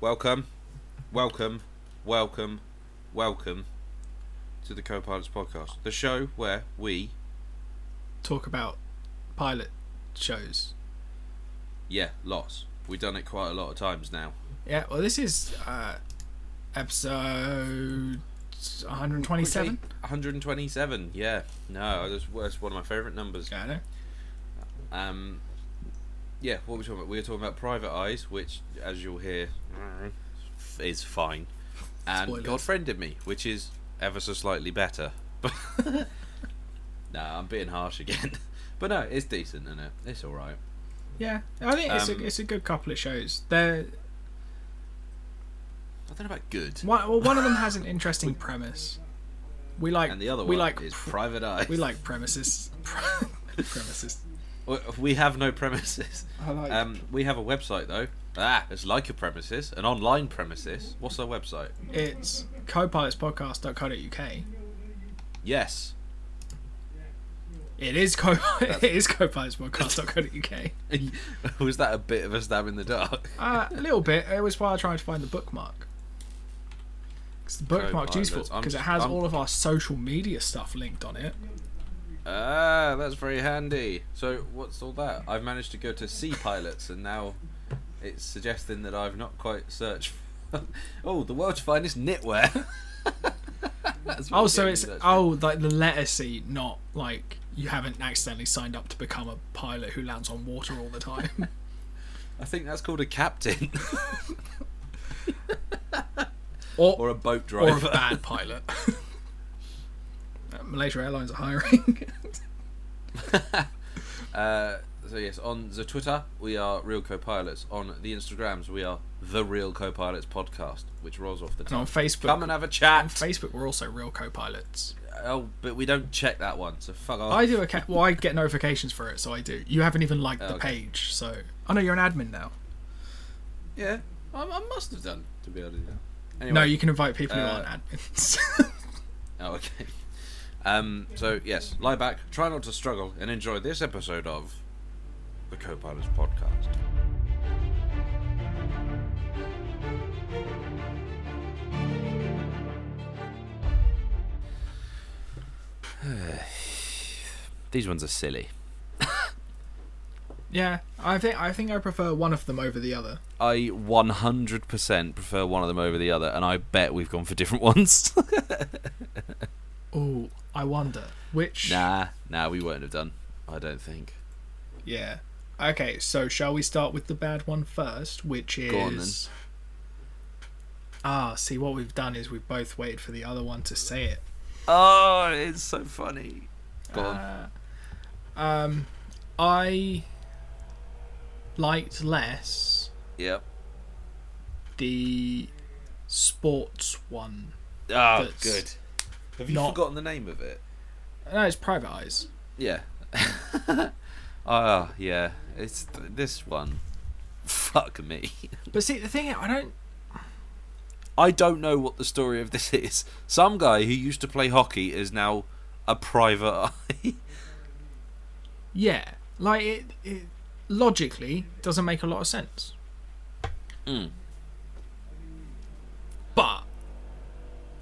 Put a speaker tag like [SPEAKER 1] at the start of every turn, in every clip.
[SPEAKER 1] Welcome, welcome, welcome, welcome to the Co-Pilots podcast, the show where we,
[SPEAKER 2] Talk about pilot shows.
[SPEAKER 1] yeah, lots. We've done it quite a lot of times now.
[SPEAKER 2] Yeah, well, this is uh, episode 127.
[SPEAKER 1] 127. Yeah, no, that's, that's one of my favourite numbers.
[SPEAKER 2] Yeah, I know.
[SPEAKER 1] Um, yeah, what were we talking about? We were talking about Private Eyes, which, as you'll hear, is fine, and
[SPEAKER 2] Spoilers.
[SPEAKER 1] God Friended Me, which is ever so slightly better. no, I'm being harsh again, but no, it's decent, isn't it? It's all right.
[SPEAKER 2] Yeah, I think it's
[SPEAKER 1] Um,
[SPEAKER 2] a it's a good couple of shows. They're
[SPEAKER 1] I don't know about good,
[SPEAKER 2] one, well, one of them has an interesting premise. We like
[SPEAKER 1] and the other
[SPEAKER 2] we
[SPEAKER 1] one
[SPEAKER 2] like
[SPEAKER 1] is
[SPEAKER 2] pr-
[SPEAKER 1] Private Eyes.
[SPEAKER 2] we like premises premises.
[SPEAKER 1] We- We have no premises.
[SPEAKER 2] I like
[SPEAKER 1] Um, we have a website though. Ah, it's like a premises, an online premises. What's our website?
[SPEAKER 2] it's copilotspodcast.co.uk.
[SPEAKER 1] Yes.
[SPEAKER 2] It is co it is copilotspodcast.co.uk.
[SPEAKER 1] Was that a bit of a stab in the dark?
[SPEAKER 2] Uh, a little bit. It was while I tried to find the bookmark. 'Cause the bookmark's useful because it has
[SPEAKER 1] I'm-
[SPEAKER 2] all of our social media stuff linked on it.
[SPEAKER 1] Ah, that's very handy. So, what's all that? I've managed to go to Sea Pilots, and now it's suggesting that I've not quite searched. For... oh, the world's finest knitwear.
[SPEAKER 2] Oh, so it's oh like the letter C, not like you haven't accidentally signed up to become a pilot who lands on water all the time.
[SPEAKER 1] I think that's called a captain
[SPEAKER 2] or
[SPEAKER 1] or a boat driver.
[SPEAKER 2] or a bad pilot. Malaysia Airlines are hiring.
[SPEAKER 1] Uh, so yes, on the Twitter we are Real Co-Pilots. On the Instagrams we are the Real Co-Pilots podcast, which rolls off the
[SPEAKER 2] and on. Facebook,
[SPEAKER 1] Come and have a
[SPEAKER 2] on
[SPEAKER 1] chat.
[SPEAKER 2] Facebook we're also real co-pilots.
[SPEAKER 1] Oh, but we don't check that one, so fuck off.
[SPEAKER 2] I do a ca- well, I get notifications for it, so I do. You haven't even liked the
[SPEAKER 1] Oh, okay.
[SPEAKER 2] page, so I know you're an admin now.
[SPEAKER 1] Yeah, I, I must have done to be able to do that. Anyway,
[SPEAKER 2] No, you can invite people who
[SPEAKER 1] uh,
[SPEAKER 2] aren't admins.
[SPEAKER 1] Oh, okay. Um, so yes, lie back, try not to struggle, and enjoy this episode of the Co-Pilots podcast. These ones are silly.
[SPEAKER 2] yeah, I think I think I prefer one of them over the other.
[SPEAKER 1] I 100% prefer one of them over the other, and I bet we've gone for different ones.
[SPEAKER 2] Oh, I wonder which.
[SPEAKER 1] nah, nah, we won't have done. I don't think.
[SPEAKER 2] Yeah. Okay, so shall we start with the bad one first, which is.
[SPEAKER 1] On.
[SPEAKER 2] Ah, see, what we've done is we've both waited for the other one to say it.
[SPEAKER 1] Oh, it's so funny. Go on.
[SPEAKER 2] Uh, um, I liked less
[SPEAKER 1] Yep.
[SPEAKER 2] the sports one.
[SPEAKER 1] Oh,
[SPEAKER 2] That's
[SPEAKER 1] good. Have you
[SPEAKER 2] not-
[SPEAKER 1] forgotten the name of it?
[SPEAKER 2] No, it's Private Eyes.
[SPEAKER 1] Yeah. oh, yeah. It's th- this one. Fuck me.
[SPEAKER 2] But see, the thing is, I don't.
[SPEAKER 1] I don't know what the story of this is. Some guy who used to play hockey is now a private eye.
[SPEAKER 2] Yeah, like it, it logically doesn't make a lot of sense.
[SPEAKER 1] Mm.
[SPEAKER 2] But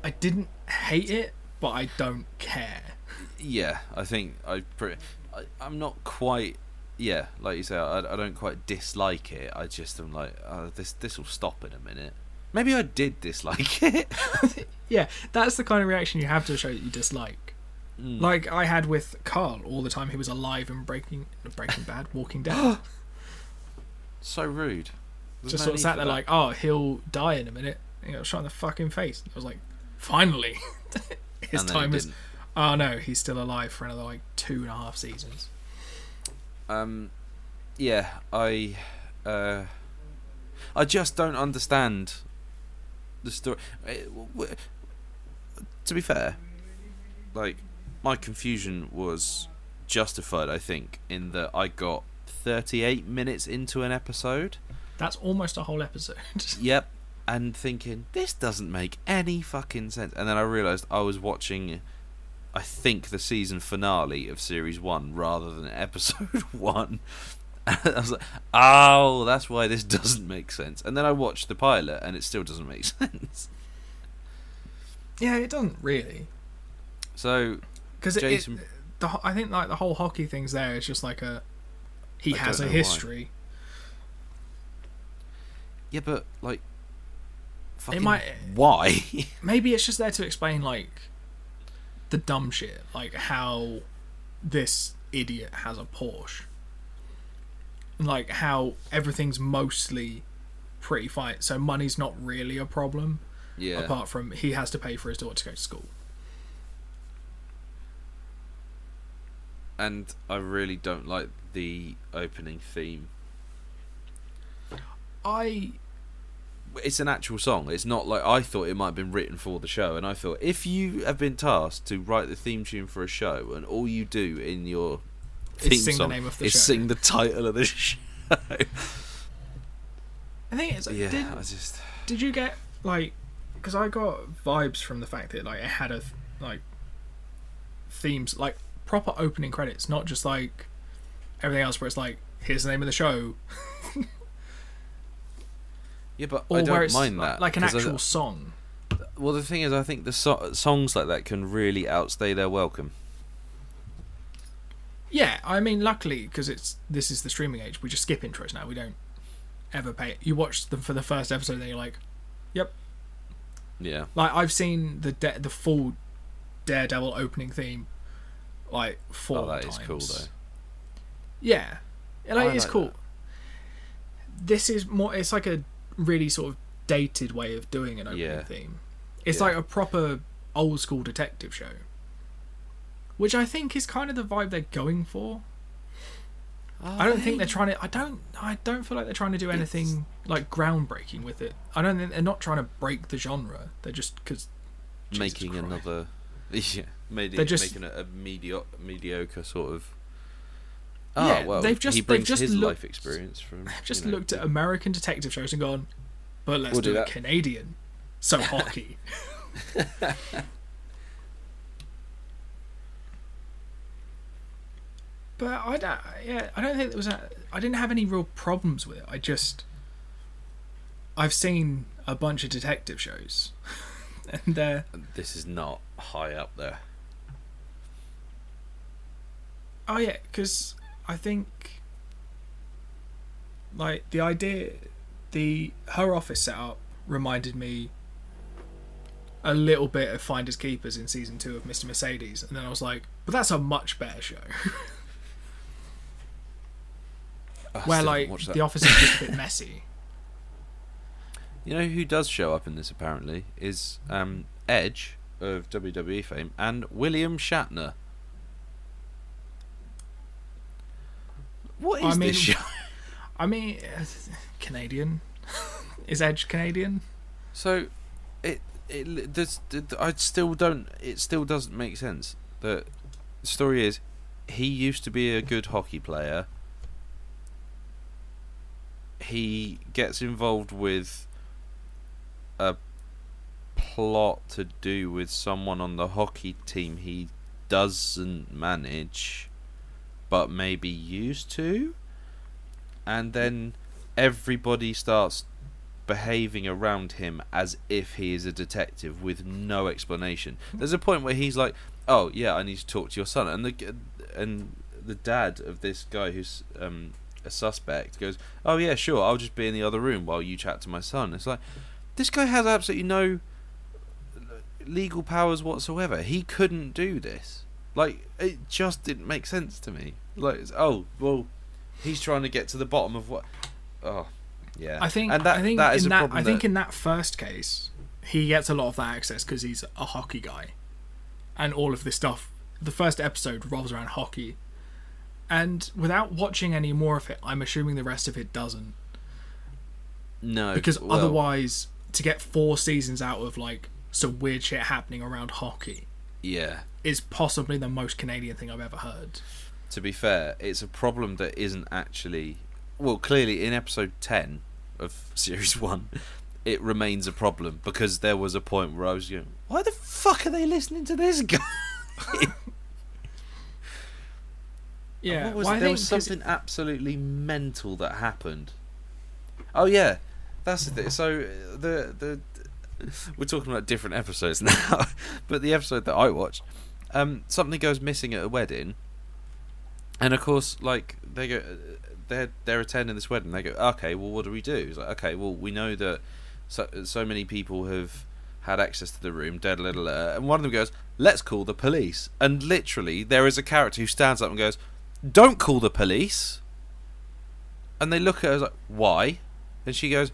[SPEAKER 2] I didn't hate it, but I don't care.
[SPEAKER 1] Yeah, I think I, pre- I I'm not quite. Yeah, like you say, I, I don't quite dislike it. I just am like, oh, this this will stop in a minute. Maybe I did dislike it.
[SPEAKER 2] Yeah, that's the kind of reaction you have to a show that you dislike.
[SPEAKER 1] Mm.
[SPEAKER 2] Like I had with Carl all the time. He was alive in Breaking Breaking Bad, Walking Dead.
[SPEAKER 1] so rude. There's
[SPEAKER 2] Just
[SPEAKER 1] no
[SPEAKER 2] sort of sat there
[SPEAKER 1] that.
[SPEAKER 2] like, oh, he'll die in a minute. And he got shot in the fucking face. I was like, finally, his
[SPEAKER 1] And
[SPEAKER 2] time is. Oh no, he's still alive for another like two and a half seasons.
[SPEAKER 1] um yeah i uh i just don't understand the story Eh, to be fair like my confusion was justified i think in that i got 38 minutes into an episode
[SPEAKER 2] That's almost a whole episode.
[SPEAKER 1] yep and thinking this doesn't make any fucking sense and then i realized i was watching i think the season finale of series 1 rather than episode 1 I was like, oh, that's why this doesn't make sense. And then I watched the pilot, and it still doesn't make sense.
[SPEAKER 2] Yeah, it doesn't really.
[SPEAKER 1] So
[SPEAKER 2] Because it,
[SPEAKER 1] Jason-
[SPEAKER 2] it, the I think like the whole hockey thing's there. It's just like a he
[SPEAKER 1] I
[SPEAKER 2] has a
[SPEAKER 1] don't why.
[SPEAKER 2] history.
[SPEAKER 1] yeah, but like, fucking
[SPEAKER 2] might-
[SPEAKER 1] why?
[SPEAKER 2] Maybe it's just there to explain like the dumb shit, like how this idiot has a Porsche, like how everything's mostly pretty fine. So money's not really a problem,
[SPEAKER 1] yeah,
[SPEAKER 2] apart from he has to pay for his daughter to go to school.
[SPEAKER 1] and I really don't like the opening theme.
[SPEAKER 2] I
[SPEAKER 1] It's an actual song. It's not like I thought it might have been written for the show, and I thought if you have been tasked to write the theme tune for a show, and all you do in your
[SPEAKER 2] Is
[SPEAKER 1] theme
[SPEAKER 2] sing the
[SPEAKER 1] song
[SPEAKER 2] name of the
[SPEAKER 1] is
[SPEAKER 2] show.
[SPEAKER 1] sing the title of the show.
[SPEAKER 2] I think it's like,
[SPEAKER 1] yeah,
[SPEAKER 2] did,
[SPEAKER 1] I just
[SPEAKER 2] did you get like because i got vibes from the fact that like it had a like themes like proper opening credits not just like everything else where it's like here's the name of the show
[SPEAKER 1] yeah, but
[SPEAKER 2] or
[SPEAKER 1] I don't mind
[SPEAKER 2] like,
[SPEAKER 1] that
[SPEAKER 2] like an
[SPEAKER 1] 'cause I-
[SPEAKER 2] actual song
[SPEAKER 1] well, the thing is, I think the so- songs like that can really outstay their welcome.
[SPEAKER 2] yeah i mean luckily because it's this is the streaming age we just skip intros now we don't ever pay you watch them for the first episode and then you're like "Yep."
[SPEAKER 1] Yeah,
[SPEAKER 2] like i've seen the de- the full daredevil opening theme like four
[SPEAKER 1] oh, that
[SPEAKER 2] times
[SPEAKER 1] is cool though.
[SPEAKER 2] Yeah, it like, it's
[SPEAKER 1] like
[SPEAKER 2] cool.
[SPEAKER 1] that.
[SPEAKER 2] This is more. It's like a really sort of dated way of doing an opening
[SPEAKER 1] Yeah.
[SPEAKER 2] theme. It's
[SPEAKER 1] Yeah.
[SPEAKER 2] like a proper old school detective show, which I think is kind of the vibe they're going for. I don't think they're trying to. I don't. I don't feel like they're trying to do anything like groundbreaking with it. I don't think they're not trying to break the genre. They're just because
[SPEAKER 1] making another. Yeah, made
[SPEAKER 2] They're just-
[SPEAKER 1] making a, a medio- mediocre sort of.
[SPEAKER 2] Yeah,
[SPEAKER 1] Ah, well,
[SPEAKER 2] they've just-
[SPEAKER 1] he
[SPEAKER 2] they've
[SPEAKER 1] brings
[SPEAKER 2] just
[SPEAKER 1] his
[SPEAKER 2] looked-
[SPEAKER 1] life experience from.
[SPEAKER 2] just
[SPEAKER 1] you know,
[SPEAKER 2] looked at American detective shows and gone, but let's
[SPEAKER 1] We'll
[SPEAKER 2] do,
[SPEAKER 1] do
[SPEAKER 2] it. Canadian. So hockey. but I don't. Yeah, I don't think there was. A, I didn't have any real problems with it. I just. I've seen a bunch of detective shows, and they're
[SPEAKER 1] This is not high up there.
[SPEAKER 2] Oh yeah, because I think like the idea, the her office setup reminded me a little bit of Finders Keepers in season two of Mr. Mercedes, and then I was like, but that's a much better show. Where like the office is just a bit messy.
[SPEAKER 1] You know who does show up in this apparently is um, Edge of WWE fame and William Shatner. What is
[SPEAKER 2] I mean-
[SPEAKER 1] this show?
[SPEAKER 2] I mean, uh, Canadian is Edge Canadian?
[SPEAKER 1] So, it it this I still don't. It still doesn't make sense. The story is, he used to be a good hockey player. He gets involved with a plot to do with someone on the hockey team he doesn't manage, but maybe used to, and then everybody starts behaving around him as if he is a detective with no explanation. There's a point where he's like, "Oh yeah, I need to talk to your son," and the and the dad of this guy who's um, a suspect goes, "Oh yeah, sure, I'll just be in the other room while you chat to my son." It's like this guy has absolutely no legal powers whatsoever. He couldn't do this. Like it just didn't make sense to me. Like oh well, he's trying to get to the bottom of what. Oh yeah,
[SPEAKER 2] I think
[SPEAKER 1] and that,
[SPEAKER 2] I think
[SPEAKER 1] that is
[SPEAKER 2] in
[SPEAKER 1] a
[SPEAKER 2] that
[SPEAKER 1] problem
[SPEAKER 2] I think
[SPEAKER 1] that-
[SPEAKER 2] in that first case he gets a lot of that access because he's a hockey guy, and all of this stuff. The first episode revolves around hockey, and without watching any more of it, I'm assuming the rest of it doesn't
[SPEAKER 1] no
[SPEAKER 2] because
[SPEAKER 1] well,
[SPEAKER 2] otherwise, to get four seasons out of like some weird shit happening around hockey
[SPEAKER 1] yeah.
[SPEAKER 2] is possibly the most Canadian thing I've ever heard.
[SPEAKER 1] To be fair, it's a problem that isn't actually well. Clearly, in episode ten of series one, it remains a problem because there was a point where I was going, "Why the fuck are they listening to this guy?"
[SPEAKER 2] Yeah,
[SPEAKER 1] What was
[SPEAKER 2] well,
[SPEAKER 1] there was something absolutely mental that happened. Oh yeah, that's the thing. So uh, the the we're talking about different episodes now, but the episode that I watched, um, something goes missing at a wedding, and of course, like they go, they're they're attending this wedding. They go, okay, well, what do we do? It's like, okay, well, we know that so so many people have had access to the room. Da, da, and one of them goes, let's call the police. And literally, there is a character who stands up and goes, don't call the police. And they look at her like, why? And she goes,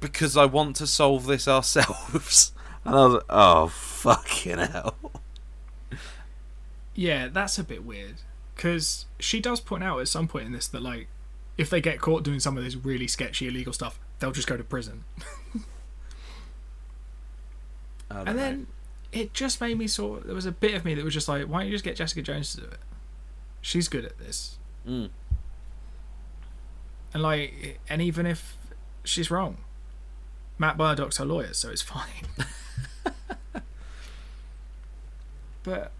[SPEAKER 1] because I want to solve this ourselves. And I was like, oh, fucking hell.
[SPEAKER 2] Yeah, that's a bit weird. Because she does point out at some point in this that, like, if they get caught doing some of this really sketchy illegal stuff, they'll just go to prison. And
[SPEAKER 1] know.
[SPEAKER 2] then it just made me sort. of, There was a bit of me that was just like, why don't you just get Jessica Jones to do it? She's good at this.
[SPEAKER 1] Mm.
[SPEAKER 2] And like, and even if she's wrong, Matt Murdock's her lawyers, so it's fine. but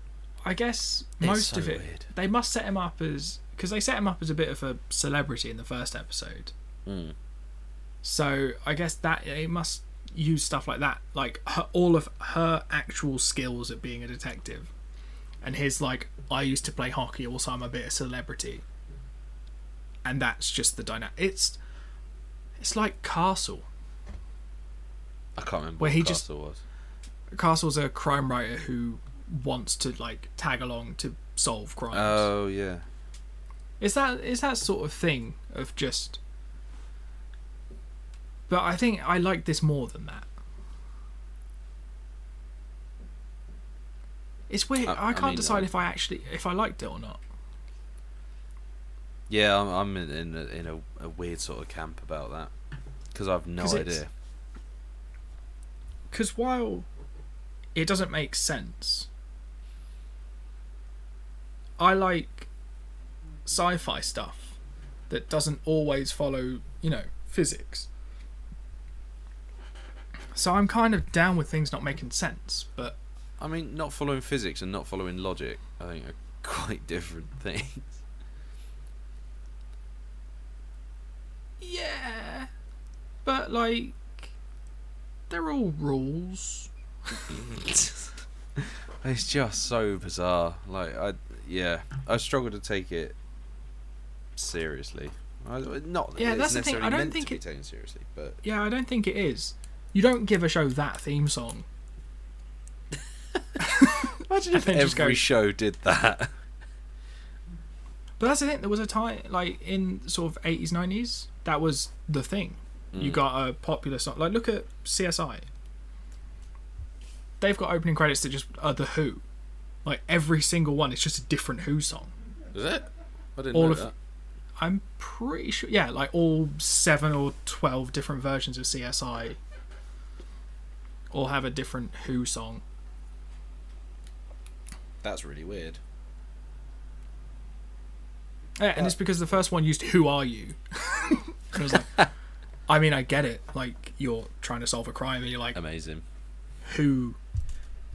[SPEAKER 2] I guess
[SPEAKER 1] It's
[SPEAKER 2] most
[SPEAKER 1] so
[SPEAKER 2] of it,
[SPEAKER 1] weird.
[SPEAKER 2] they must set him up as because they set him up as a bit of a celebrity in the first episode.
[SPEAKER 1] Mm.
[SPEAKER 2] So I guess that it must use stuff like that, like her, all of her actual skills at being a detective, and his like, I used to play hockey, also I'm a bit of a celebrity, and that's just the dynamic. It's it's like Castle.
[SPEAKER 1] I can't remember
[SPEAKER 2] Where
[SPEAKER 1] what
[SPEAKER 2] he just-
[SPEAKER 1] Castle was.
[SPEAKER 2] Castle's a crime writer who wants to like tag along to solve crimes.
[SPEAKER 1] Oh, yeah.
[SPEAKER 2] Is that is that sort of thing of just? But I think I like this more than that. It's weird.
[SPEAKER 1] I-
[SPEAKER 2] I,
[SPEAKER 1] I
[SPEAKER 2] can't
[SPEAKER 1] mean,
[SPEAKER 2] decide
[SPEAKER 1] I-
[SPEAKER 2] if I actually if I liked it or not.
[SPEAKER 1] Yeah, I'm, I'm in, in, a, in a, a weird sort of camp about that. Because I've no
[SPEAKER 2] it's-
[SPEAKER 1] idea.
[SPEAKER 2] Because while it doesn't make sense, I like sci-fi stuff that doesn't always follow, you know, physics. So I'm kind of down with things not making sense, but
[SPEAKER 1] I mean, not following physics and not following logic, I think, are quite different things.
[SPEAKER 2] yeah, but like they're all rules.
[SPEAKER 1] it's just so bizarre. Like, I, yeah, I struggle to take it seriously. I, not
[SPEAKER 2] Yeah, that's the thing,
[SPEAKER 1] necessarily
[SPEAKER 2] I don't think it-
[SPEAKER 1] taken seriously, but
[SPEAKER 2] Yeah, I don't think it is. You don't give a show that theme song.
[SPEAKER 1] imagine if every
[SPEAKER 2] go-
[SPEAKER 1] show did that.
[SPEAKER 2] But that's the thing. There was a time, like in sort of eighties, nineties, that was the thing. You
[SPEAKER 1] Mm.
[SPEAKER 2] got a popular song. Like look at CSI. They've got opening credits that just are the Who. Like every single one, it's just a different Who song.
[SPEAKER 1] Is it? I didn't
[SPEAKER 2] All
[SPEAKER 1] know
[SPEAKER 2] of-
[SPEAKER 1] that.
[SPEAKER 2] I'm pretty sure. Yeah, like all seven or twelve different versions of CSI. All have a different Who song.
[SPEAKER 1] That's really weird.
[SPEAKER 2] Yeah, and it's because the first one used "Who are you?" and it was like, I mean, I get it. Like you're trying to solve a crime, and you're like,
[SPEAKER 1] Amazing.
[SPEAKER 2] "Who?"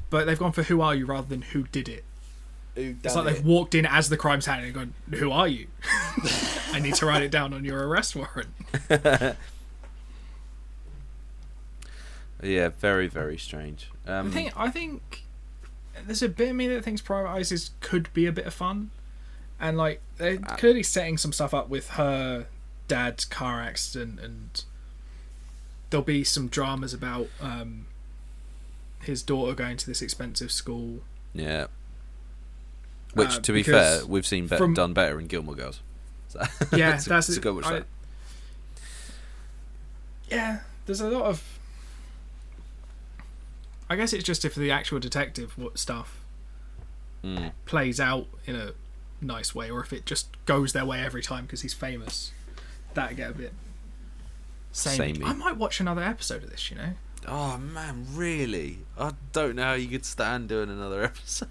[SPEAKER 2] But they've gone for "Who are you?" rather than "Who did it."
[SPEAKER 1] Who
[SPEAKER 2] It's like they've walked in as the crime's happening and gone, "Who are you?" I need to write it down on your arrest warrant.
[SPEAKER 1] Yeah, very, very strange. Um,
[SPEAKER 2] I think I think there's a bit of me that thinks Private Eyes is could be a bit of fun, and like they're
[SPEAKER 1] Uh,
[SPEAKER 2] clearly setting some stuff up with her dad's car accident, and there'll be some dramas about um, his daughter going to this expensive school.
[SPEAKER 1] yeah. Which,
[SPEAKER 2] Uh,
[SPEAKER 1] to be fair, we've seen be-
[SPEAKER 2] from-
[SPEAKER 1] done better in Gilmore Girls. So
[SPEAKER 2] Yeah, that's
[SPEAKER 1] so
[SPEAKER 2] it.
[SPEAKER 1] go watch
[SPEAKER 2] I-
[SPEAKER 1] that.
[SPEAKER 2] Yeah, there's a lot of. I guess it's just if the actual detective stuff
[SPEAKER 1] Mm.
[SPEAKER 2] plays out in a nice way, or if it just goes their way every time because he's famous. That get a bit samey.
[SPEAKER 1] Samey.
[SPEAKER 2] I might watch another episode of this. You know,
[SPEAKER 1] Oh man, really? I don't know how you could stand doing another episode.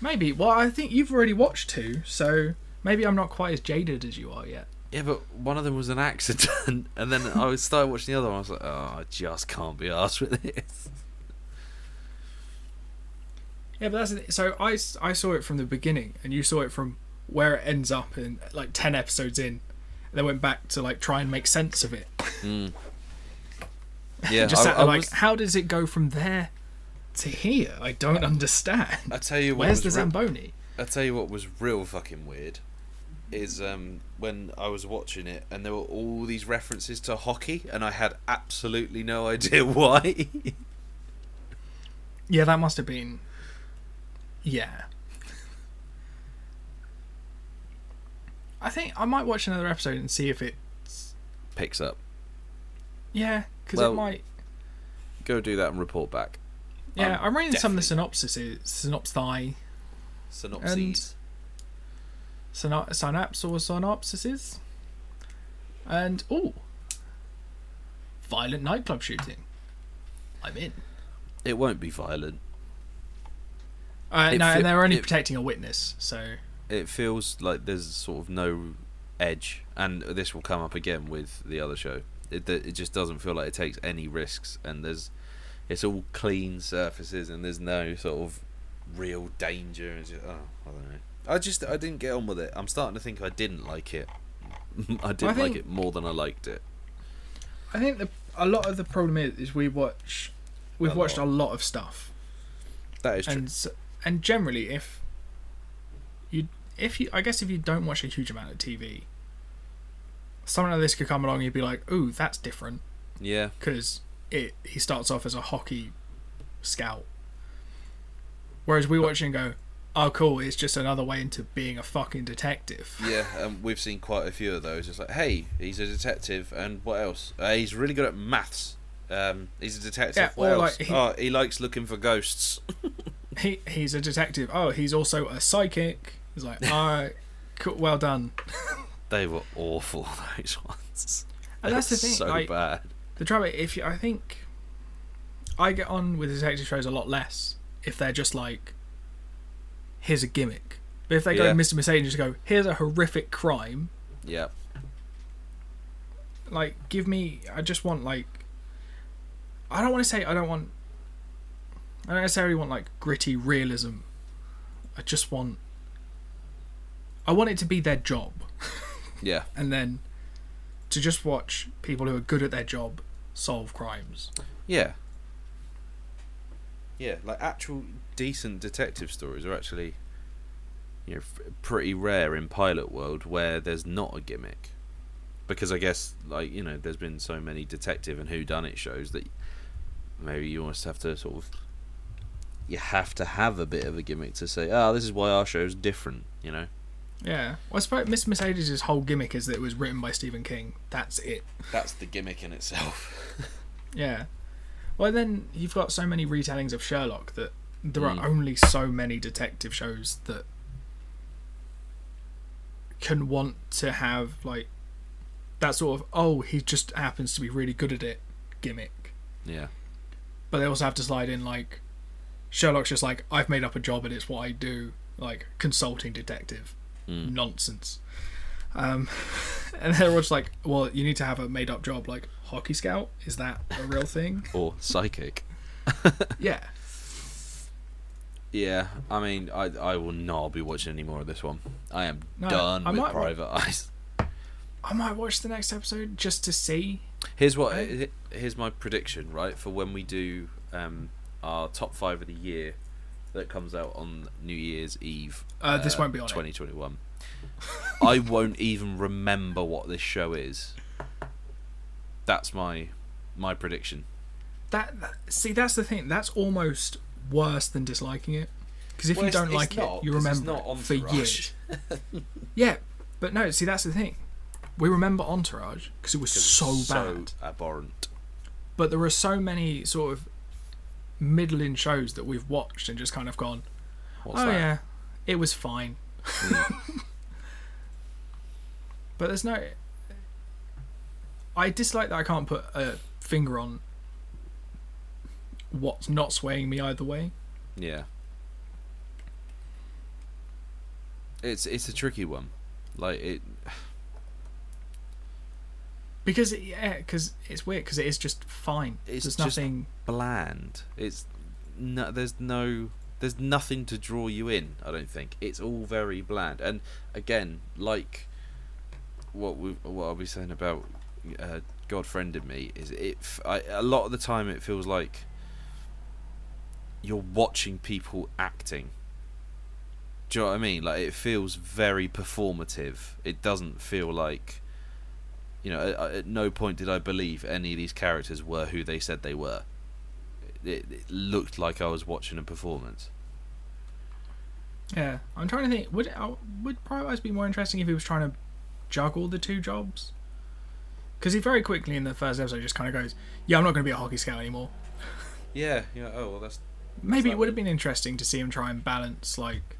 [SPEAKER 2] maybe. Well, I think you've already watched two, so maybe I'm not quite as jaded as you are yet.
[SPEAKER 1] Yeah, but one of them was an accident, and then I started watching the other one. I was like, oh, I just can't be asked with this.
[SPEAKER 2] Yeah, but that's so I saw it from the beginning, and you saw it from where it ends up in like ten episodes in, then went back to like try and make sense of it.
[SPEAKER 1] Mm. Yeah,
[SPEAKER 2] Just
[SPEAKER 1] I,
[SPEAKER 2] sat
[SPEAKER 1] I
[SPEAKER 2] there like,
[SPEAKER 1] was-
[SPEAKER 2] how does it go from there to here? I don't understand.
[SPEAKER 1] I tell you what
[SPEAKER 2] Where's the Zamboni?
[SPEAKER 1] I tell you what was real fucking weird is um, when I was watching it and there were all these references to hockey and I had absolutely no idea why.
[SPEAKER 2] Yeah, that must have been. Yeah. I think I might watch another episode and see if it.
[SPEAKER 1] Picks up.
[SPEAKER 2] Yeah, because
[SPEAKER 1] Well,
[SPEAKER 2] it might.
[SPEAKER 1] Go do that and report back.
[SPEAKER 2] Yeah,
[SPEAKER 1] I'm
[SPEAKER 2] I'm reading some of the
[SPEAKER 1] definitely-
[SPEAKER 2] synopsises, synopsi,
[SPEAKER 1] Synopses.
[SPEAKER 2] syno- synapse or synopsises, and oh, violent nightclub shooting. I'm in.
[SPEAKER 1] It won't be violent.
[SPEAKER 2] Uh,
[SPEAKER 1] It
[SPEAKER 2] no,
[SPEAKER 1] fe-
[SPEAKER 2] and they're only
[SPEAKER 1] it-
[SPEAKER 2] protecting a witness, so
[SPEAKER 1] It feels like there's sort of no edge, and this will come up again with the other show. It it just doesn't feel like it takes any risks, and there's it's all clean surfaces, and there's no sort of real danger. It's just, oh, I don't know. I just I didn't get on with it. I'm starting to think I didn't like it. I didn't like
[SPEAKER 2] think-
[SPEAKER 1] it more than I liked it.
[SPEAKER 2] I think the, a lot of the problem is, is we watch, we've
[SPEAKER 1] A
[SPEAKER 2] watched
[SPEAKER 1] lot.
[SPEAKER 2] a lot of stuff,
[SPEAKER 1] That is true.
[SPEAKER 2] and and generally, if if you I guess if you don't watch a huge amount of TV, something like this could come along and you'd be like, "Ooh, that's different,"
[SPEAKER 1] yeah,
[SPEAKER 2] because it he starts off as a hockey scout, whereas we watch it and go, "Oh, cool, it's just another way into being a fucking detective."
[SPEAKER 1] yeah. Um, we've seen quite a few of those. It's like, hey, he's a detective, and what else? Uh, he's really good at maths. Um, he's a detective.
[SPEAKER 2] Yeah,
[SPEAKER 1] what else?
[SPEAKER 2] like he-
[SPEAKER 1] oh, he likes looking for ghosts.
[SPEAKER 2] He he's a detective. Oh, he's also a psychic. He's like, "All right, cool, well done."
[SPEAKER 1] They were awful. Those ones.
[SPEAKER 2] And that's the thing,
[SPEAKER 1] So
[SPEAKER 2] like-
[SPEAKER 1] bad.
[SPEAKER 2] The trouble, if you, I think, I get on with detective shows a lot less if they're just like, here's a gimmick. But if they go
[SPEAKER 1] Yeah.
[SPEAKER 2] Mr. Mercedes and just go, here's a horrific crime,
[SPEAKER 1] Yeah.
[SPEAKER 2] like, give me, I just want like, I don't want to say I don't want, I don't necessarily want like gritty realism. I just want, I want it to be their job.
[SPEAKER 1] Yeah.
[SPEAKER 2] and then to just watch people who are good at their job solve crimes.
[SPEAKER 1] Yeah. Yeah, like actual decent detective stories are actually, you know, pretty rare in pilot world where there's not a gimmick, because I guess like you know there's been so many detective and who done it shows that maybe you almost have to sort of you have to have a bit of a gimmick to say, oh, this is why our show's different, you know.
[SPEAKER 2] Yeah. Well, I suppose Mr. Mercedes' whole gimmick is that it was written by Stephen King. That's it.
[SPEAKER 1] That's the gimmick in itself.
[SPEAKER 2] Yeah. Well, then you've got so many retellings of Sherlock that there
[SPEAKER 1] Mm.
[SPEAKER 2] are only so many detective shows that can want to have like that sort of oh he just happens to be really good at it gimmick.
[SPEAKER 1] yeah.
[SPEAKER 2] But they also have to slide in like Sherlock's just like I've made up a job and it's what I do like consulting detective.
[SPEAKER 1] Mm.
[SPEAKER 2] nonsense. Um, and they're all just like, well, you need to have a made up job like hockey scout. Is that a real thing?
[SPEAKER 1] Or psychic.
[SPEAKER 2] yeah.
[SPEAKER 1] Yeah, I mean, I I will not be watching any more of this one. I am
[SPEAKER 2] No,
[SPEAKER 1] done
[SPEAKER 2] I
[SPEAKER 1] with
[SPEAKER 2] wa-
[SPEAKER 1] Private Eyes.
[SPEAKER 2] I might watch the next episode just to see.
[SPEAKER 1] Here's what
[SPEAKER 2] Right.
[SPEAKER 1] here's my prediction, right, for when we do um, our top five of the year that comes out on New Year's Eve.
[SPEAKER 2] Uh, this won't be on it.
[SPEAKER 1] 2021. I won't even remember what this show is. That's my my prediction.
[SPEAKER 2] That, that see, that's the thing. That's almost worse than disliking it. Because if
[SPEAKER 1] Well,
[SPEAKER 2] you
[SPEAKER 1] it's-
[SPEAKER 2] don't
[SPEAKER 1] it's
[SPEAKER 2] like
[SPEAKER 1] not,
[SPEAKER 2] it, you
[SPEAKER 1] 'cause it's
[SPEAKER 2] remember
[SPEAKER 1] not
[SPEAKER 2] it for
[SPEAKER 1] Entourage.
[SPEAKER 2] years. Yeah, but no. See, that's the thing. We remember Entourage because it was so bad.
[SPEAKER 1] abhorrent.
[SPEAKER 2] but there are so many sort of middling shows that we've watched and just kind of gone,
[SPEAKER 1] What's
[SPEAKER 2] oh
[SPEAKER 1] that?
[SPEAKER 2] yeah, it was fine. but there's no. I dislike that I can't put a finger on what's not swaying me either way.
[SPEAKER 1] Yeah. It's it's a tricky one. Like it
[SPEAKER 2] Because it, yeah, because it's weird because it is just fine.
[SPEAKER 1] It's
[SPEAKER 2] There's
[SPEAKER 1] just-
[SPEAKER 2] nothing.
[SPEAKER 1] Bland. It's no there's no there's nothing to draw you in. I don't think it's all very bland. And again, like what we what I'll be saying about uh, God friended me is it. f- I, a lot of the time, it feels like you're watching people acting. Do you know what I mean? Like it feels very performative. It doesn't feel like, you know, at, at no point did I believe any of these characters were who they said they were. It, it looked like I was watching a performance.
[SPEAKER 2] Yeah, I'm trying to think. Would uh, would Eyes be more interesting if he was trying to juggle the two jobs? Because he very quickly in the first episode just kind of goes, "Yeah, I'm not going to be a hockey scout anymore."
[SPEAKER 1] Yeah. Yeah. Oh well, that's
[SPEAKER 2] Maybe it would have been interesting to see him try and balance like,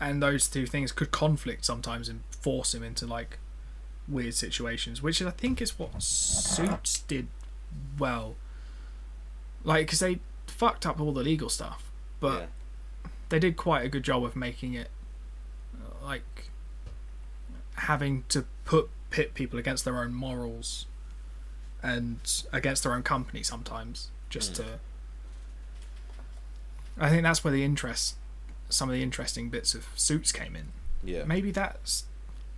[SPEAKER 2] and those two things could conflict sometimes and force him into like weird situations, which I think is what Suits did well. Like, because they fucked up all the legal stuff, but
[SPEAKER 1] yeah.
[SPEAKER 2] they did quite a good job of making it like having to put pit people against their own morals and against their own company sometimes just
[SPEAKER 1] Mm.
[SPEAKER 2] to I think that's where the interest some of the interesting bits of suits came in.
[SPEAKER 1] yeah.
[SPEAKER 2] Maybe that's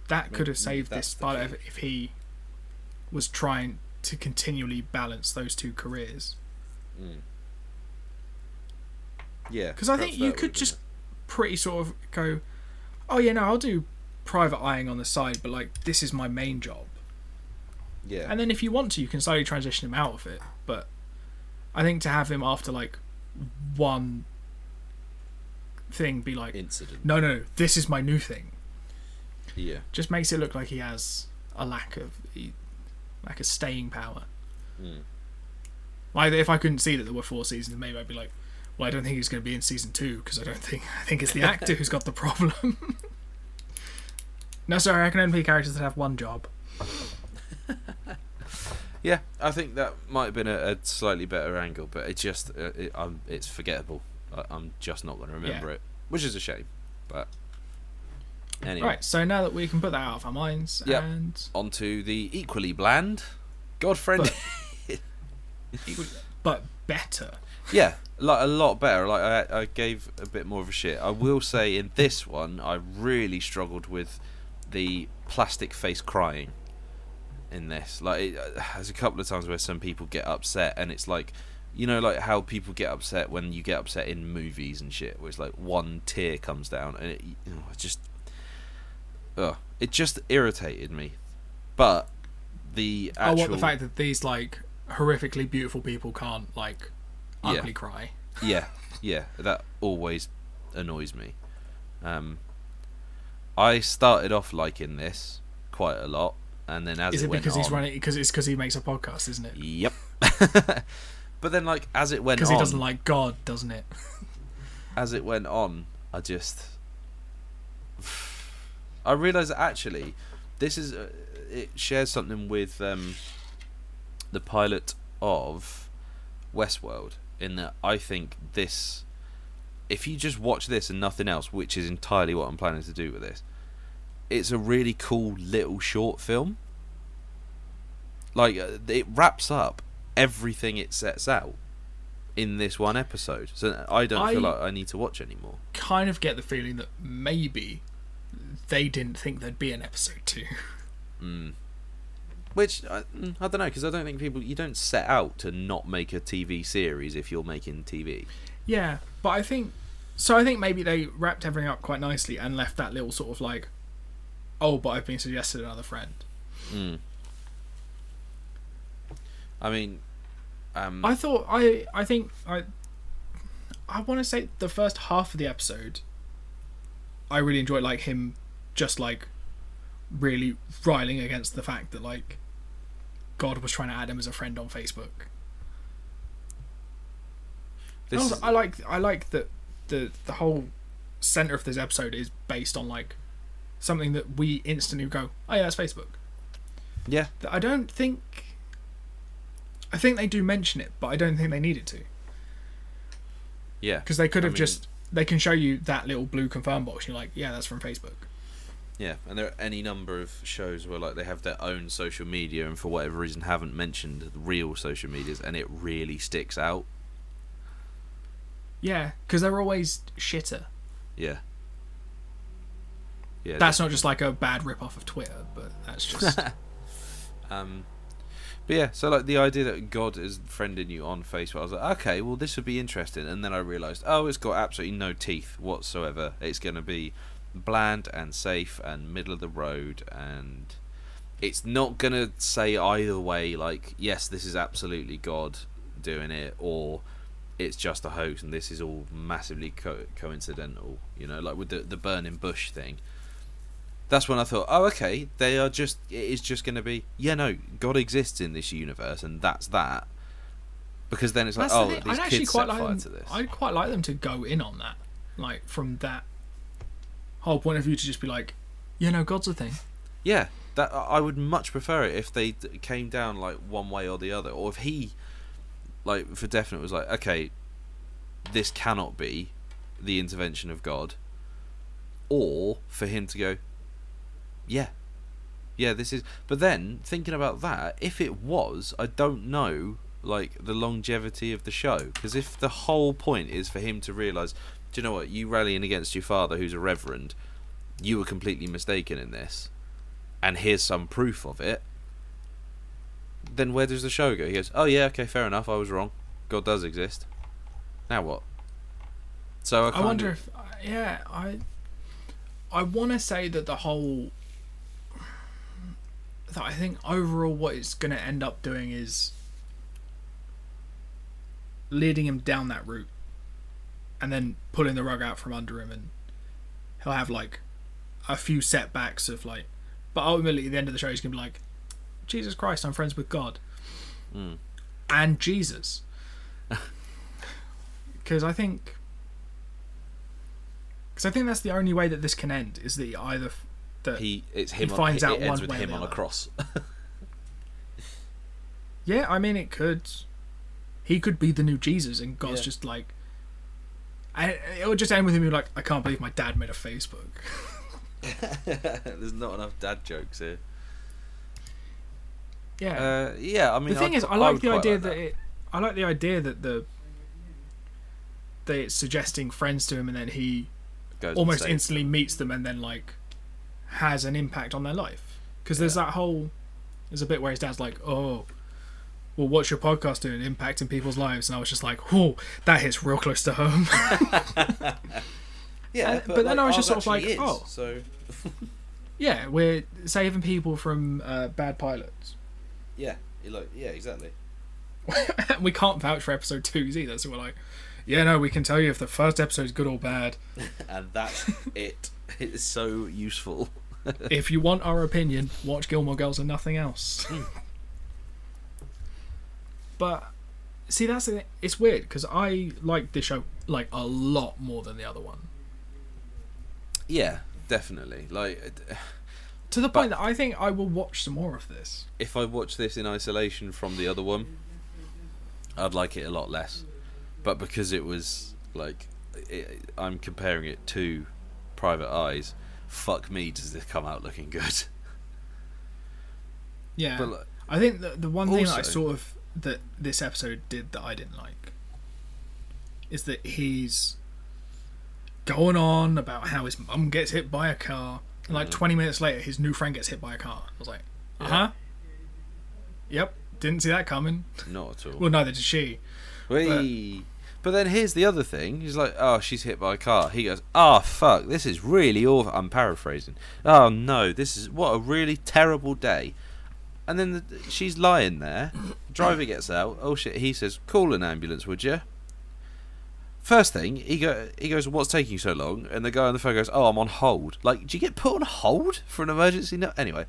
[SPEAKER 2] that could have saved this part if, if he was trying to continually balance those two careers.
[SPEAKER 1] Mm. Yeah.
[SPEAKER 2] Because I think you could just pretty sort of go, oh yeah, no, I'll do private eyeing on the side, but like this is my main job.
[SPEAKER 1] Yeah.
[SPEAKER 2] And then if you want to, you can slowly transition him out of it. But I think to have him after like one thing be like,
[SPEAKER 1] Incident.
[SPEAKER 2] no, no, this is my new thing,
[SPEAKER 1] Yeah.
[SPEAKER 2] just makes it look like he has a lack of he, lack of staying power.
[SPEAKER 1] Mm.
[SPEAKER 2] Like if I couldn't see that there were four seasons, maybe I'd be like, well, I don't think he's going to be in season two because I don't think I think it's the actor who's got the problem. no, sorry, I can only play characters that have one job.
[SPEAKER 1] Yeah, I think that might have been a, a slightly better angle, but it just uh, it, um, it's forgettable. I, I'm just not going to remember
[SPEAKER 2] Yeah.
[SPEAKER 1] it, which is a shame. But anyway,
[SPEAKER 2] Right, so now that we can put that out of our minds,
[SPEAKER 1] Yep.
[SPEAKER 2] and
[SPEAKER 1] on to the equally bland Godfriend.
[SPEAKER 2] but better.
[SPEAKER 1] yeah, like a lot better. Like I, I gave a bit more of a shit. I will say in this one, I really struggled with the plastic face crying. In this, like, it, uh, there's a couple of times where some people get upset, and it's like, you know, like how people get upset when you get upset in movies and shit, where it's like one tear comes down, and it, you know, it just, ugh, it just irritated me. But the actual,
[SPEAKER 2] what the fact that these like horrifically beautiful people can't like
[SPEAKER 1] Yeah.
[SPEAKER 2] ugly cry.
[SPEAKER 1] yeah, yeah, that always annoys me. Um, I started off liking this quite a lot, and then as
[SPEAKER 2] Is
[SPEAKER 1] it,
[SPEAKER 2] it because he's running? Because it's because he makes a podcast, isn't it?
[SPEAKER 1] Yep. but then, like as it went on.
[SPEAKER 2] Because he doesn't like God, doesn't it?
[SPEAKER 1] as it went on, I just I realised that actually this is uh, it shares something with um, the pilot of Westworld in that I think this if you just watch this and nothing else, which is entirely what I'm planning to do with this, it's a really cool little short film. Like uh, it wraps up everything it sets out in this one episode. So I don't feel like I need to watch anymore.
[SPEAKER 2] Kind of get the feeling that maybe they didn't think there'd be an episode two.
[SPEAKER 1] Mm. Which I, mm, I don't know because I don't think people you don't set out to not make a TV series if you're making TV.
[SPEAKER 2] Yeah, but I think so. I think maybe they wrapped everything up quite nicely and left that little sort of like, oh, but I've been suggested another friend.
[SPEAKER 1] Mm. I mean, um,
[SPEAKER 2] I thought I I think I I want to say the first half of the episode I really enjoyed like him just like really riling against the fact that like God was trying to add him as a friend on Facebook. Also,
[SPEAKER 1] is-
[SPEAKER 2] I like I like that the the whole center of this episode is based on like something that we instantly go, oh yeah, that's Facebook.
[SPEAKER 1] yeah,
[SPEAKER 2] That I don't think. I think they do mention it, but I don't think they needed to
[SPEAKER 1] yeah,
[SPEAKER 2] because they could
[SPEAKER 1] I
[SPEAKER 2] have
[SPEAKER 1] mean-
[SPEAKER 2] just they can show you that little blue confirm box. And you're like, yeah, that's from Facebook.
[SPEAKER 1] Yeah. And there are any number of shows where like they have their own social media and for whatever reason haven't mentioned the real social medias, and it really sticks out.
[SPEAKER 2] Yeah, because they're always shitter.
[SPEAKER 1] Yeah. Yeah.
[SPEAKER 2] That's not just like a bad rip off of Twitter, but that's just
[SPEAKER 1] Um, but yeah, so like the idea that God is friending you on Facebook, I was like, okay, well this would be interesting, and then I realised, oh, it's got absolutely no teeth whatsoever. It's going to be bland and safe and middle of the road, and it's not going to say either way, like, yes, this is absolutely God doing it, or it's just a hoax and this is all massively co- coincidental. You know, like with the the burning bush thing that's when I thought, oh, okay, they are just. It is just going to be, yeah, no, God exists in this universe, and that's that. Because then it's like,
[SPEAKER 2] That's
[SPEAKER 1] oh,
[SPEAKER 2] thing.
[SPEAKER 1] these
[SPEAKER 2] I'd actually
[SPEAKER 1] kids
[SPEAKER 2] quite
[SPEAKER 1] set
[SPEAKER 2] like
[SPEAKER 1] fire
[SPEAKER 2] them,
[SPEAKER 1] to this.
[SPEAKER 2] I'd quite like them to go in on that, like from that whole point of view to just be like, you know, God's a thing.
[SPEAKER 1] Yeah, that I would much prefer it if they came down like one way or the other, or if he, like for definite, was like, okay, this cannot be the intervention of God, or for him to go, yeah, yeah, this is. But then thinking about that, if it was, I don't know like the longevity of the show because if the whole point is for him to realize, do you know what, you rallying against your father who's a reverend, you were completely mistaken in this and here's some proof of it, then where does the show go? He goes, "Oh yeah, okay, fair enough. I was wrong. God does exist. Now what?" So I,
[SPEAKER 2] I wonder
[SPEAKER 1] of-
[SPEAKER 2] if, uh, yeah, I, I want to say that the whole, that I think overall what it's going to end up doing is leading him down that route, and then pulling the rug out from under him, and he'll have like a few setbacks of like, but ultimately at the end of the show he's gonna be like, Jesus Christ, I'm friends with God,
[SPEAKER 1] Mm.
[SPEAKER 2] and Jesus, because I think. Because I think that's the only way that this can end is that he either that
[SPEAKER 1] he it's him.
[SPEAKER 2] he
[SPEAKER 1] on,
[SPEAKER 2] finds
[SPEAKER 1] it
[SPEAKER 2] out
[SPEAKER 1] ends
[SPEAKER 2] one
[SPEAKER 1] with
[SPEAKER 2] way or
[SPEAKER 1] him on a cross.
[SPEAKER 2] yeah I mean it could he could be the new Jesus and God's
[SPEAKER 1] Yeah.
[SPEAKER 2] just like I, it would just end with him being like I can't believe my dad made a Facebook.
[SPEAKER 1] There's not enough dad jokes here.
[SPEAKER 2] yeah.
[SPEAKER 1] Uh, yeah, I mean,
[SPEAKER 2] the thing
[SPEAKER 1] I'd-
[SPEAKER 2] is I like
[SPEAKER 1] would
[SPEAKER 2] the idea
[SPEAKER 1] like
[SPEAKER 2] that. it I like the idea that the that it's suggesting friends to him and then he
[SPEAKER 1] Goes
[SPEAKER 2] almost
[SPEAKER 1] saves
[SPEAKER 2] instantly meets them and then like has an impact on their life. Because there's that whole there's a bit where his dad's like oh well what's your podcast doing impacting people's lives and i was just like oh that hits real close to home
[SPEAKER 1] Yeah,
[SPEAKER 2] Uh, but then I was just sort of like,
[SPEAKER 1] is,
[SPEAKER 2] oh.
[SPEAKER 1] so
[SPEAKER 2] yeah we're saving people from uh, bad pilots
[SPEAKER 1] yeah, you look, yeah, exactly.
[SPEAKER 2] we can't vouch for episode twos either so we're like yeah no we can tell you if the first episode is good or bad
[SPEAKER 1] And that's it. It's so useful.
[SPEAKER 2] if you want our opinion watch gilmore girls and nothing else but see that's the thing. it's weird because i like this show like a lot more than the other one
[SPEAKER 1] Yeah, definitely. Like, eh.
[SPEAKER 2] to the point that i think i will watch some more of this
[SPEAKER 1] if I watch this in isolation from the other one, I'd like it a lot less. But because it was like, it, I'm comparing it to Private Eyes. Fuck me, does this come out looking good?
[SPEAKER 2] yeah
[SPEAKER 1] But like,
[SPEAKER 2] i think the, the one thing that i sort of that this episode did that i didn't like is that he's going on about how his mum gets hit by a car and like
[SPEAKER 1] Mhm.
[SPEAKER 2] 20 minutes later his new friend gets hit by a car i was like uh-huh yep didn't see that coming
[SPEAKER 1] not at all.
[SPEAKER 2] well neither did she
[SPEAKER 1] Whee! But then here's the other thing. He's like, oh, she's hit by a car. He goes, oh, fuck, this is really awful. I'm paraphrasing. Oh, no, this is, what a really terrible day. And then the, she's lying there. Driver gets out. Oh, shit. He says, call an ambulance, would you? First thing, he go he goes, "What's taking you so long?" And the guy on the phone goes, "Oh, I'm on hold." Like, do you get put on hold for an emergency? No, anyway.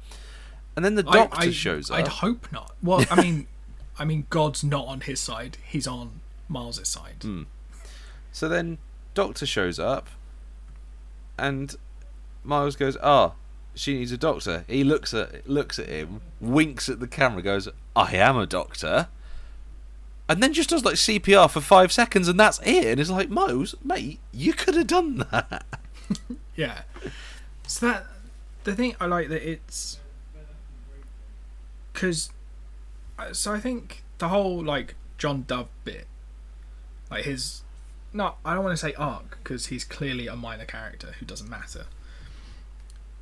[SPEAKER 1] And then the doctor
[SPEAKER 2] I,
[SPEAKER 1] shows up.
[SPEAKER 2] I'd hope not well i mean i mean god's not on his side he's on miles's side
[SPEAKER 1] Mm. So then doctor shows up and Miles goes, "Ah, she needs a doctor." He looks at looks at him, winks at the camera, goes, "I am a doctor." And then just does like CPR for 5 seconds and that's it. And it's like, Mose, mate, you could have done that."
[SPEAKER 2] Yeah. So that the thing I like that it's because uh, so I think the whole like John Dove bit, like his no, I don't want to say arc because he's clearly a minor character who doesn't matter.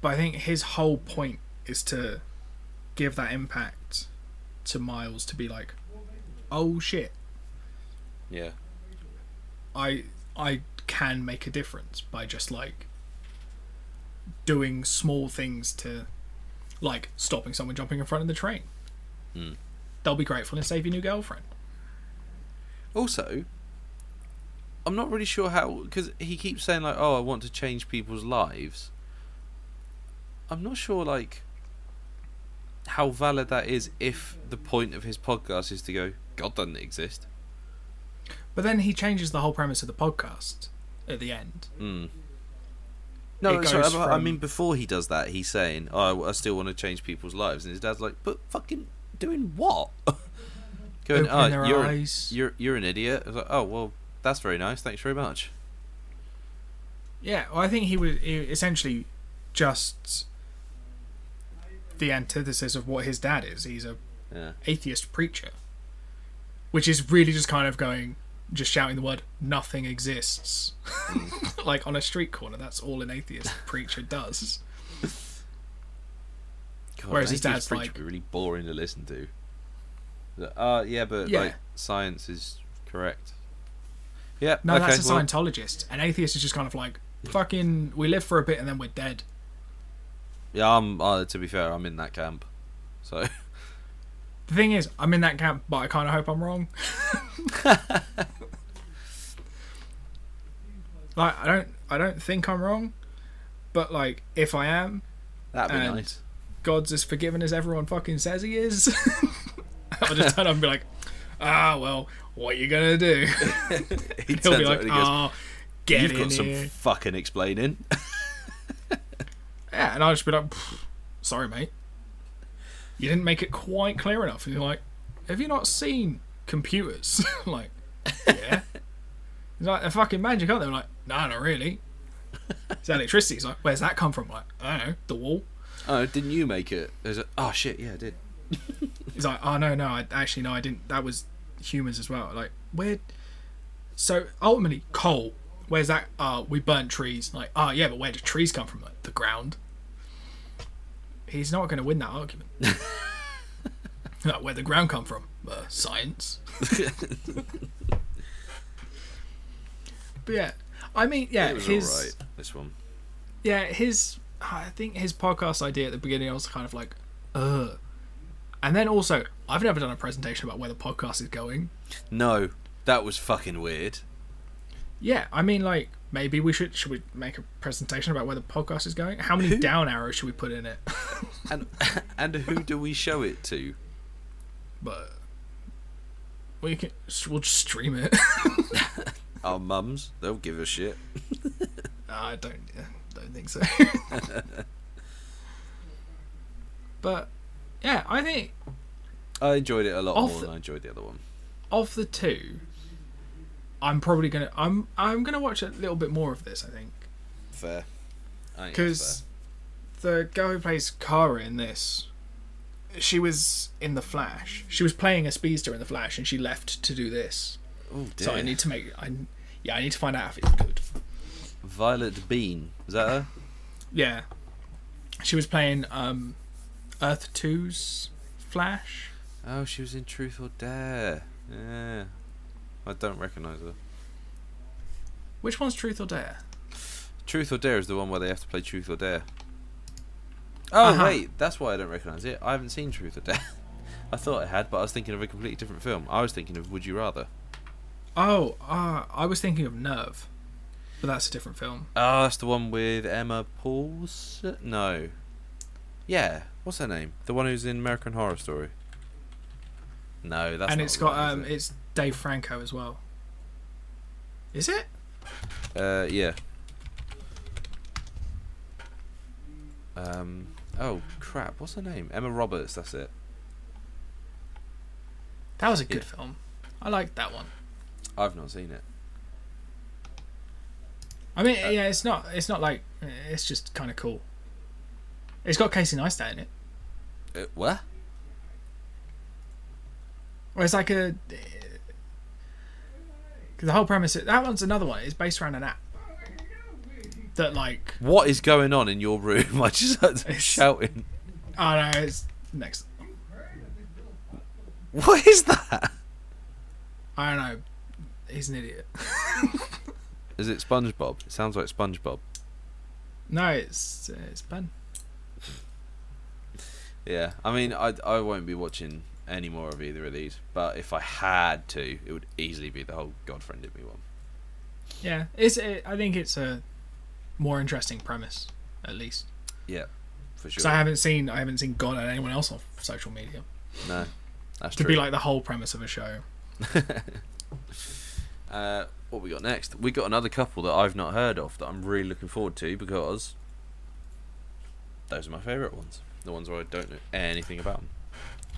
[SPEAKER 2] But I think his whole point is to give that impact to Miles to be like, oh shit,
[SPEAKER 1] Yeah.
[SPEAKER 2] I I can make a difference by just like doing small things to like stopping someone jumping in front of the train.
[SPEAKER 1] Hmm.
[SPEAKER 2] They'll be grateful and save your new girlfriend.
[SPEAKER 1] Also, I'm not really sure how because he keeps saying like, "Oh, I want to change people's lives." I'm not sure like how valid that is if the point of his podcast is to go, God doesn't exist.
[SPEAKER 2] But then he changes the whole premise of the podcast at the end.
[SPEAKER 1] Mm. No, sorry,
[SPEAKER 2] goes
[SPEAKER 1] I, I mean before he does that, he's saying, "Oh, I still want to change people's lives," and his dad's like, "But fucking doing what?" Going,
[SPEAKER 2] Opening
[SPEAKER 1] "Oh,
[SPEAKER 2] their
[SPEAKER 1] you're an,
[SPEAKER 2] eyes.
[SPEAKER 1] you're you're an idiot." I was like, "Oh, well, that's very nice. Thanks very much."
[SPEAKER 2] Yeah, well, I think he was he essentially just the antithesis of what his dad is. He's a
[SPEAKER 1] Yeah.
[SPEAKER 2] atheist preacher, which is really just kind of going, just shouting the word "nothing exists," like on a street corner. That's all an atheist preacher does.
[SPEAKER 1] God,
[SPEAKER 2] Whereas his dad's like-
[SPEAKER 1] be really boring to listen to. Uh, yeah, but
[SPEAKER 2] Yeah.
[SPEAKER 1] like science is correct. Yeah,
[SPEAKER 2] No,
[SPEAKER 1] okay,
[SPEAKER 2] that's a
[SPEAKER 1] well,
[SPEAKER 2] Scientologist. An atheist is just kind of like, fucking, we live for a bit and then we're dead.
[SPEAKER 1] Yeah, I'm. Uh, to be fair, I'm in that camp. So
[SPEAKER 2] The thing is, I'm in that camp, but I kind of hope I'm wrong. like, I don't, I don't think I'm wrong, but like, if I am,
[SPEAKER 1] that'd be nice.
[SPEAKER 2] God's as forgiving as everyone fucking says he is. I'll just turn up and be like, ah, well, what are you gonna do?
[SPEAKER 1] he
[SPEAKER 2] He'll be like,
[SPEAKER 1] out and he goes,
[SPEAKER 2] oh, get
[SPEAKER 1] "You've
[SPEAKER 2] in
[SPEAKER 1] got some fucking explaining."
[SPEAKER 2] Yeah, and I'll just be like, sorry, mate. You didn't make it quite clear enough. And you're like, have you not seen computers? like, yeah. It's like, they're fucking magic, aren't they? I'm like, no, not really. It's electricity. He's like, where's that come from? like, I don't know, the wall.
[SPEAKER 1] oh, didn't you make it? There's a, oh shit, yeah, I did.
[SPEAKER 2] He's like, oh no, no, I actually no, I didn't. That was humans as well. Like, where? So ultimately, coal. Where's that? Uh, we burnt trees. Like, oh yeah, but where do trees come from? Like the ground. He's not going to win that argument. like, where the ground come from? Uh, science. but yeah, I mean, yeah, his.
[SPEAKER 1] This one.
[SPEAKER 2] yeah, his I think his podcast idea at the beginning I was kind of like, ugh. And then also, I've never done a presentation about where the podcast is going.
[SPEAKER 1] No, that was fucking weird.
[SPEAKER 2] Yeah, I mean like maybe we should should we make a presentation about where the podcast is going? How many
[SPEAKER 1] Who-
[SPEAKER 2] down arrows should we put in it?
[SPEAKER 1] And and who do we show it to?
[SPEAKER 2] but we can we'll just stream it.
[SPEAKER 1] Our mums, they'll give a shit.
[SPEAKER 2] I don't don't think so. but yeah, I think
[SPEAKER 1] I enjoyed it a lot more
[SPEAKER 2] the-
[SPEAKER 1] than I enjoyed the other one.
[SPEAKER 2] of the two, I'm probably gonna I'm I'm gonna watch a little bit more of this. I think
[SPEAKER 1] Fair. I think that's
[SPEAKER 2] because the girl who plays Cara in this, she was in the Flash. She was playing a speedster in the Flash, and she left to do this.
[SPEAKER 1] Oh dear.
[SPEAKER 2] So I need to make I yeah I need to find out if it's good.
[SPEAKER 1] Violett Beane. Is that her?
[SPEAKER 2] Yeah, she was playing um, Earth 2's Flash.
[SPEAKER 1] Oh, she was in Truth or Dare. Yeah. I don't recognise her.
[SPEAKER 2] Which one's Truth or Dare?
[SPEAKER 1] Truth or Dare is the one where they have to play Truth or Dare. Oh
[SPEAKER 2] Uh-huh.
[SPEAKER 1] wait, that's why I don't recognise it. I haven't seen Truth or Dare. I thought I had, but I was thinking of a completely different film. I was thinking of Would You Rather.
[SPEAKER 2] Oh, uh, I was thinking of Nerve, but that's a different film.
[SPEAKER 1] Oh, that's the one with Emma Pauls. No. Yeah. What's her name? The one who's in American Horror Story. No, that's
[SPEAKER 2] and it's got
[SPEAKER 1] one,
[SPEAKER 2] um,
[SPEAKER 1] it?
[SPEAKER 2] it's Dave Franco as well. Is it?
[SPEAKER 1] Uh, yeah. Um. Oh crap! What's her name? Emma Roberts. That's it.
[SPEAKER 2] That was a good
[SPEAKER 1] Yeah.
[SPEAKER 2] film. I liked that one.
[SPEAKER 1] I've not seen it.
[SPEAKER 2] I mean,
[SPEAKER 1] Uh,
[SPEAKER 2] yeah, it's not. It's not like. It's just kind of cool. It's got Casey Neistat in it.
[SPEAKER 1] Uh, what?
[SPEAKER 2] Or it's like a. 'Cause the whole premise that one's another one. It's based around an app that like
[SPEAKER 1] What is going on in your room? I just heard them shouting.
[SPEAKER 2] oh no, it's next.
[SPEAKER 1] What is that?
[SPEAKER 2] I don't know. He's an idiot.
[SPEAKER 1] Is it SpongeBob? It sounds like SpongeBob.
[SPEAKER 2] no, it's it's Ben.
[SPEAKER 1] Yeah, I mean, I I won't be watching any more of either of these, but if I had to, it would easily be the whole God friended me one.
[SPEAKER 2] Yeah, it's. It, I think it's a more interesting premise, at least.
[SPEAKER 1] Yeah, for sure. Because.
[SPEAKER 2] I haven't seen I haven't seen God and anyone else on social media
[SPEAKER 1] no, that's
[SPEAKER 2] to
[SPEAKER 1] true.
[SPEAKER 2] be like the whole premise of a show.
[SPEAKER 1] uh, what we got next? We got another couple that I've not heard of that I'm really looking forward to because those are my favourite ones. The ones where I don't know anything about them.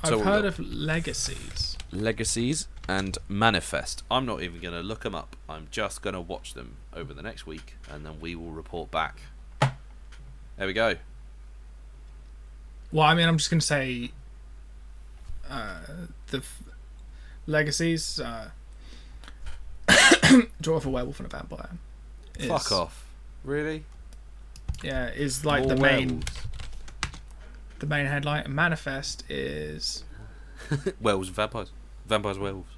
[SPEAKER 1] So
[SPEAKER 2] I've
[SPEAKER 1] we
[SPEAKER 2] heard of Legacies.
[SPEAKER 1] Legacies and Manifest. I'm not even going to look them up. I'm just going to watch them over the next week and then we will report back. There we go.
[SPEAKER 2] Well, I mean, I'm just gonna say uh, the f- Legacies. Uh, Draw of a werewolf and a vampire. is-
[SPEAKER 1] Fuck off. Really?
[SPEAKER 2] Yeah, is like
[SPEAKER 1] More
[SPEAKER 2] the main
[SPEAKER 1] werewolves.
[SPEAKER 2] The main headline. And Manifest is
[SPEAKER 1] Werewolves and vampires. Vampires, and werewolves.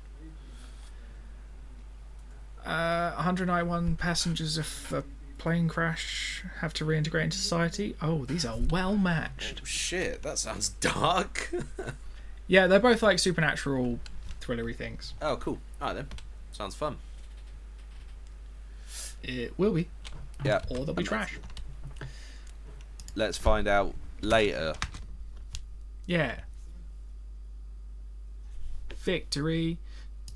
[SPEAKER 2] uh, 191 passengers of a plane crash have to reintegrate into society. Oh, these are well matched.
[SPEAKER 1] Shit, that sounds dark.
[SPEAKER 2] Yeah, they're both like supernatural, thrillery things.
[SPEAKER 1] oh, cool. Alright then. Sounds fun.
[SPEAKER 2] It will be,
[SPEAKER 1] Yeah.
[SPEAKER 2] or they'll be trash.
[SPEAKER 1] Let's find out later.
[SPEAKER 2] Yeah. Victory.